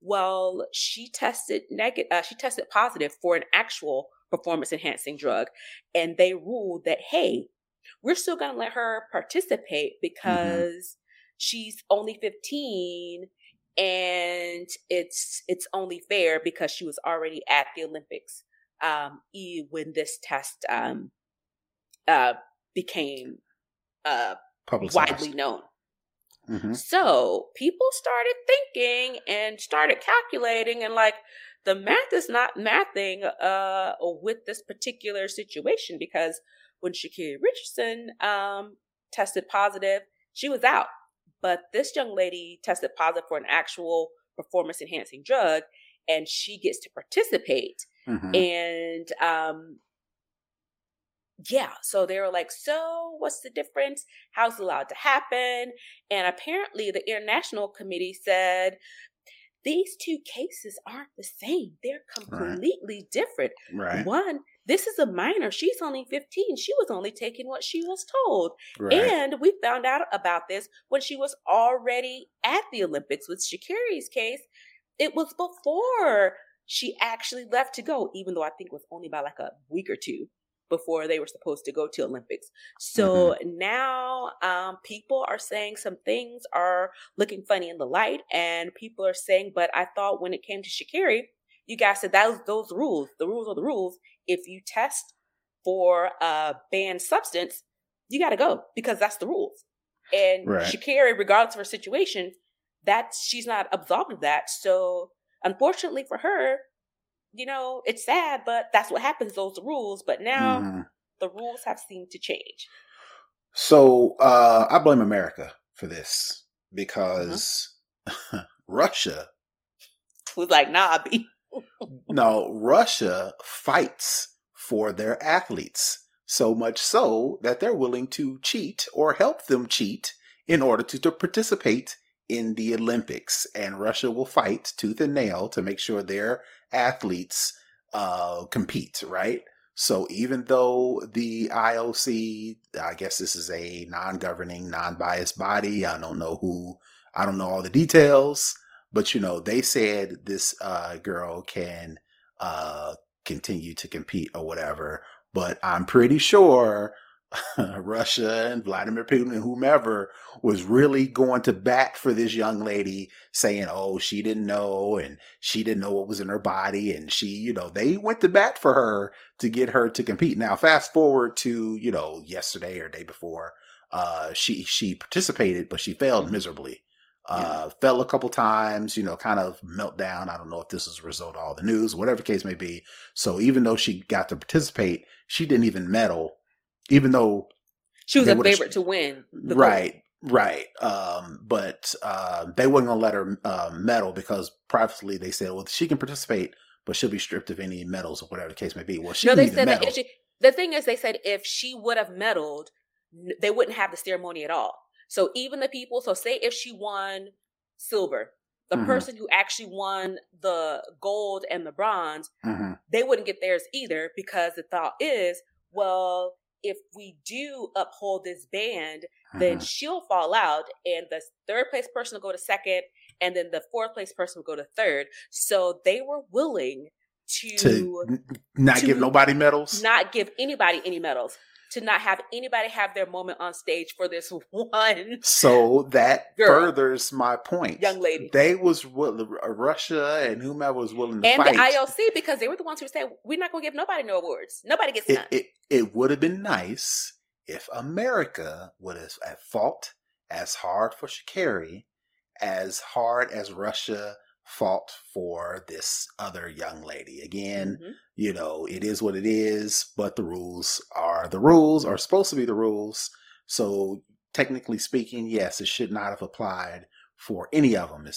Well, she tested negative. Uh, she tested positive for an actual performance enhancing drug, and they ruled that hey, we're still going to let her participate mm-hmm. because mm-hmm. she's only 15 and it's it's only fair because she was already at the Olympics um, when this test um, uh, became uh, widely known. Mm-hmm. So people started thinking and started calculating, and like the math is not mathing uh, with this particular situation because when Sha'Carri Richardson um, tested positive, she was out. But this young lady tested positive for an actual performance enhancing drug, and she gets to participate. Mm-hmm. And um, yeah, so they were like, so what's the difference? How's it allowed to happen? And apparently, the international committee said these two cases aren't the same. They're completely right. different. Right. One, this is a minor. She's only 15. She was only taking what she was told. Right. And we found out about this when she was already at the Olympics with Shakiri's case. It was before she actually left to go, even though I think it was only by like a week or two before they were supposed to go to Olympics. So mm-hmm. now um, people are saying some things are looking funny in the light, and people are saying, but I thought when it came to Shakiri, you guys said that was those rules. The rules are the rules. If you test for a banned substance, you got to go because that's the rules. And right. Sha'Carri, regardless of her situation, that she's not absolved of that. So unfortunately for her, you know, it's sad, but that's what happens. Those rules. But now mm. the rules have seemed to change. So uh, I blame America for this because mm-hmm. Russia was like, nah, be. No, Russia fights for their athletes so much so that they're willing to cheat or help them cheat in order to, to participate in the Olympics. And Russia will fight tooth and nail to make sure their athletes uh, compete, right? So even though the IOC, I guess this is a non-governing, non-biased body. I don't know who, I don't know all the details, but you know, they said this uh, girl can uh, continue to compete or whatever. But I'm pretty sure Russia and Vladimir Putin and whomever was really going to bat for this young lady, saying, "Oh, she didn't know, and she didn't know what was in her body, and she, you know, they went to bat for her to get her to compete." Now, fast forward to you know yesterday or day before, uh, she she participated, but she failed miserably. Uh, fell a couple times, you know, kind of meltdown. I don't know if this is a result of all the news, whatever case may be. So even though she got to participate, she didn't even medal even though she was a favorite to win. Right, gold. right. Um, but uh, they weren't gonna let her uh, medal because privately they said, well, she can participate, but she'll be stripped of any medals or whatever the case may be. Well, she no, they said that she, the thing is, they said if she would have medaled, they wouldn't have the ceremony at all. So even the people, so say if she won silver, the mm-hmm. person who actually won the gold and the bronze, mm-hmm. they wouldn't get theirs either because the thought is, well, if we do uphold this ban, then uh-huh. she'll fall out, and the third place person will go to second, and then the fourth place person will go to third. So they were willing to, to not to give nobody medals, not give anybody any medals to not have anybody have their moment on stage for this one. So that girl, furthers my point. Young lady. They was uh, Russia and whomever was willing to and fight. the IOC because they were the ones who said we're not going to give nobody no awards. Nobody gets it, none. It, it would have been nice if America would have fought as hard for Sha'Carri as hard as Russia fought for this other young lady. Again, mm-hmm. you know, it is what it is, but the rules are the rules, are supposed to be the rules. So, technically speaking, yes, it should not have applied for any of them.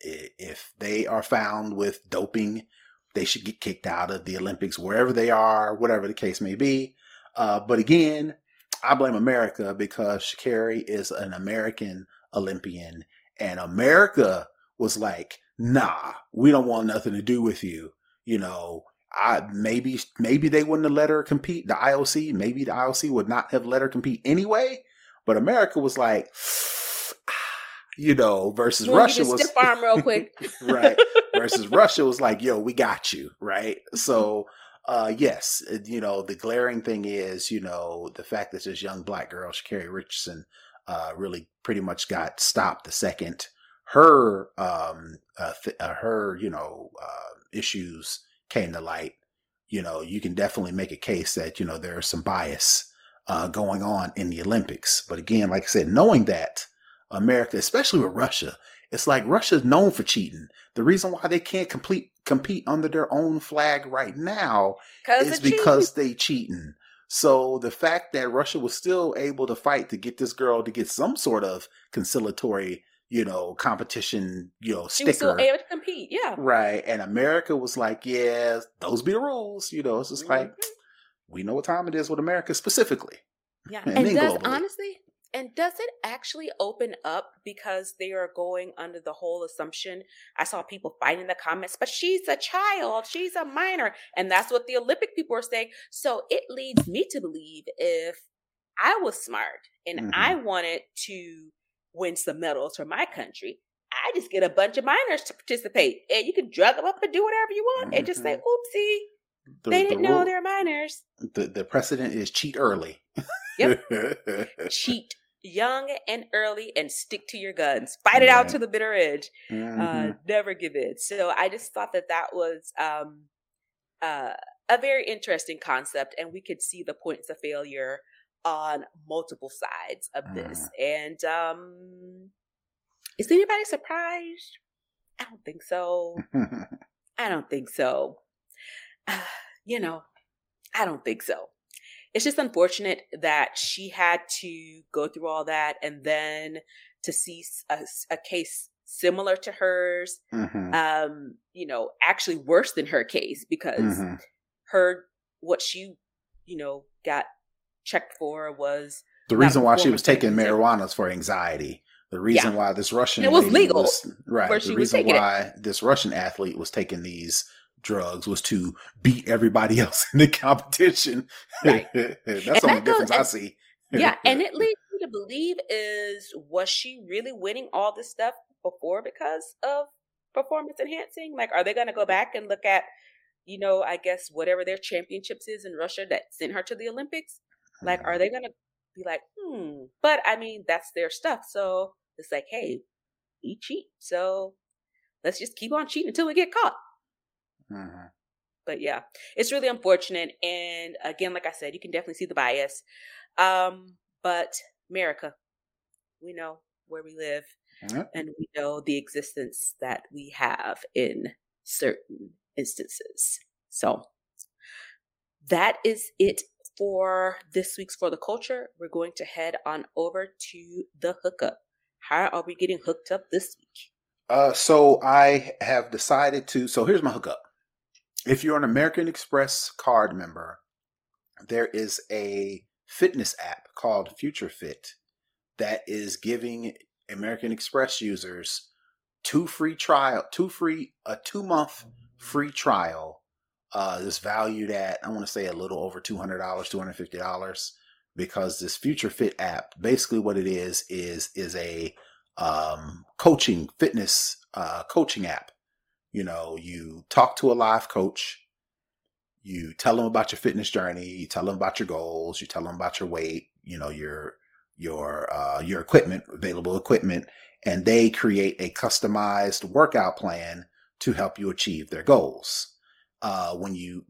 if they are found with doping, they should get kicked out of the Olympics wherever they are, whatever the case may be. Uh, but again, I blame America because Sha'Carri is an American Olympian And America was like, nah, we don't want nothing to do with you. You know, I maybe maybe they wouldn't have let her compete. The IOC, maybe the IOC would not have let her compete anyway. But America was like, you know, versus We'll Russia was stiff arm real quick. right. Versus Russia was like, yo, we got you, right? So, uh, yes, you know, the glaring thing is, you know, the fact that this young black girl, Sha'Carri Richardson, uh, really pretty much got stopped the second her, um, uh, th- uh, her, you know, uh, issues came to light. You know, you can definitely make a case that, you know, there's some bias, uh, going on in the Olympics. But again, like I said, knowing that America, especially with Russia, it's like Russia's known for cheating. The reason why they can't complete compete under their own flag right now is because they cheating. So the fact that Russia was still able to fight to get this girl to get some sort of conciliatory, you know, competition, you know, she was still able to compete. Yeah. Right. And America was like, yeah, those be the rules. You know, it's just like, Mhm. we know what time it is with America specifically. Yeah. And And, does globally. honestly, and does it actually open up because they are going under the whole assumption? I saw people fighting in the comments, but she's a child, she's a minor, and that's what the Olympic people are saying. So it leads me to believe if I was smart and Mhm. I wanted to win some medals for my country. I just get a bunch of minors to participate, and you can drug them up and do whatever you want, and just say, "Oopsie, The, they didn't know they're minors." the, the precedent is cheat early. yep, cheat young and early and stick to your guns fight it out to the bitter edge uh, Mhm. never give in so i just thought that that was um, uh, a very interesting concept and we could see the points of failure on multiple sides of this and um, is anybody surprised i don't think so I don't think so. you know, I don't think so. It's just unfortunate that she had to go through all that and then to see a case similar to hers, Mhm. um, you know, actually worse than her case because Mhm. her, what she, you know, got checked for was The reason why she was taking marijuana is for anxiety. The reason why this Russian It was legal was- right. The reason taking it. why this Russian athlete was taking these drugs was to beat everybody else in the competition. Right. That's And the only that goes- difference I see. yeah, and it leads me to believe is was she really winning all this stuff before because of performance enhancing? Like, are they going to go back and look at, you know, I guess whatever their championships is in Russia that sent her to the Olympics? Like, Mm-hmm. are they going to be like, hmm? But I mean, that's their stuff, so it's like, hey, we cheat, so let's just keep on cheating until we get caught. Mhm. But yeah, it's really unfortunate. And again, like I said, you can definitely see the bias. Um, but America, we know where we live and we know the existence that we have in certain instances. So that is it for this week's For the Culture. We're going to head on over to the hookup. How are we getting hooked up this week? Uh, so I have decided to. So here's my hookup. If you're an American Express card member, there is a fitness app called Future Fit that is giving American Express users two free trial, two free, a two month free trial. Uh, that's valued at I want to say a little over two hundred dollars, two hundred fifty dollars, because this Future Fit app, basically what it is is is a um, coaching fitness uh, coaching app. You know, you talk to a live coach, you tell them about your fitness journey, you tell them about your goals, you tell them about your weight, you know, your your uh, your equipment, available equipment, and they create a customized workout plan to help you achieve their goals. Uh, when you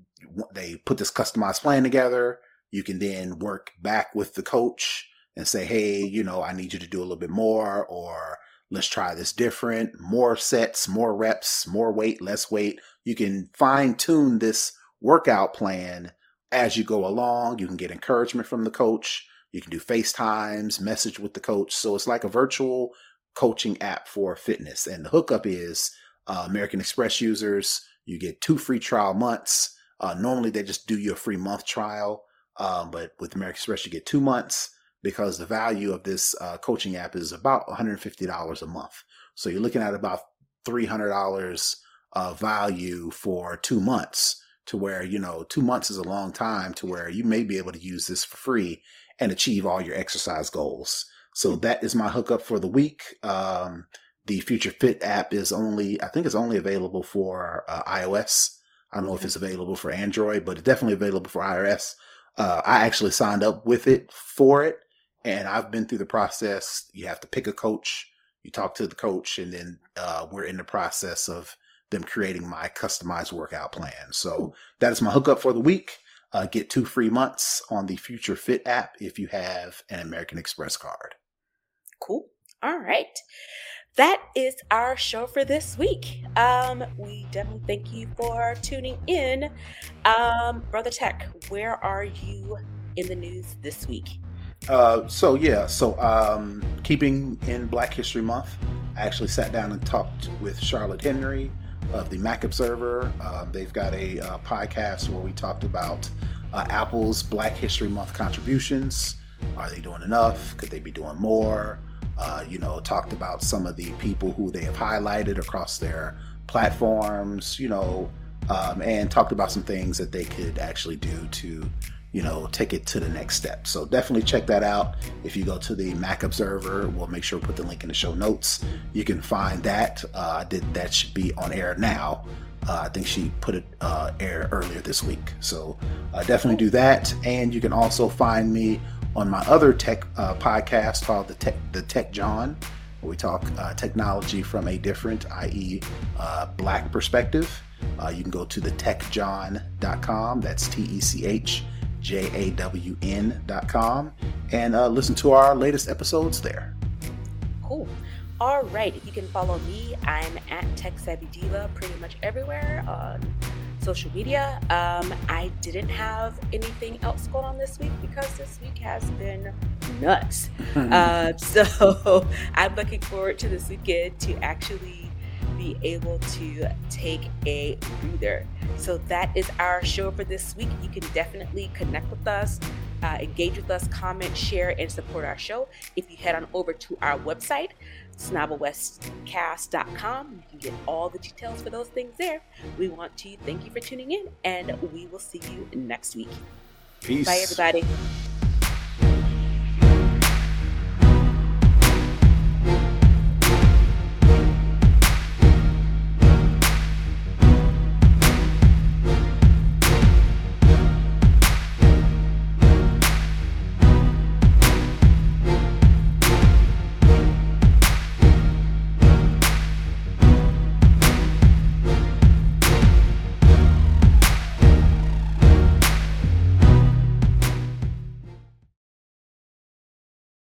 they put this customized plan together, you can then work back with the coach and say, hey, you know, I need you to do a little bit more, or let's try this different, more sets, more reps, more weight, less weight. You can fine tune this workout plan as you go along. You can get encouragement from the coach. You can do FaceTimes, message with the coach. So it's like a virtual coaching app for fitness. And the hookup is uh, American Express users, you get two free trial months. Uh, normally they just do you a free month trial. Um, but with American Express, you get two months because the value of this uh, coaching app is about $150 a month, So you're looking at about $300 uh, value for two months to where, you know, two months is a long time to where you may be able to use this for free and achieve all your exercise goals. So that is my hookup for the week. Um, the Future Fit app is only, I think it's only available for uh, iOS. I don't know if it's available for Android, but it's definitely available for iOS. Uh, I actually signed up with it for it, and I've been through the process. You have to pick a coach, you talk to the coach, and then uh, we're in the process of them creating my customized workout plan. So that is my hookup for the week. Uh, get two free months on the Future Fit app if you have an American Express card. Cool. All right that is our show for this week. Um, we definitely thank you for tuning in. Um, BrothaTech, where are you in the news this week? Uh, so yeah, so um, keeping in Black History Month, I actually sat down and talked with Charlotte Henry of the Mac Observer. Uh, they've got a uh, podcast where we talked about uh, Apple's Black History Month contributions. Are they doing enough? Could they be doing more? Uh, you know, talked about some of the people who they have highlighted across their platforms, you know, um, and talked about some things that they could actually do to, you know, take it to the next step. So definitely check that out. If you go to the Mac Observer, we'll make sure we put the link in the show notes. You can find that. Uh, did that should be on air now. Uh, I think she put it uh, air earlier this week. So uh, definitely do that. And you can also find me on my other tech uh, podcast called the Tech the Tech Jawn, where we talk uh, technology from a different, i.e., uh, black perspective. You can go to the techjawn.com. That's T E C H J A W N.com and uh, listen to our latest episodes there. Cool. All right. You can follow me. I'm at Tech Savvy Diva pretty much everywhere on social media. Um, I didn't have anything else going on this week because this week has been nuts. uh, so I'm looking forward to this weekend to actually be able to take a breather. So that is our show for this week. You can definitely connect with us, uh, engage with us, comment, share, and support our show if you head on over to our website snobOScast.com. You can get all the details for those things there. We want to thank you for tuning in, and we will see you next week. Peace. Bye, everybody.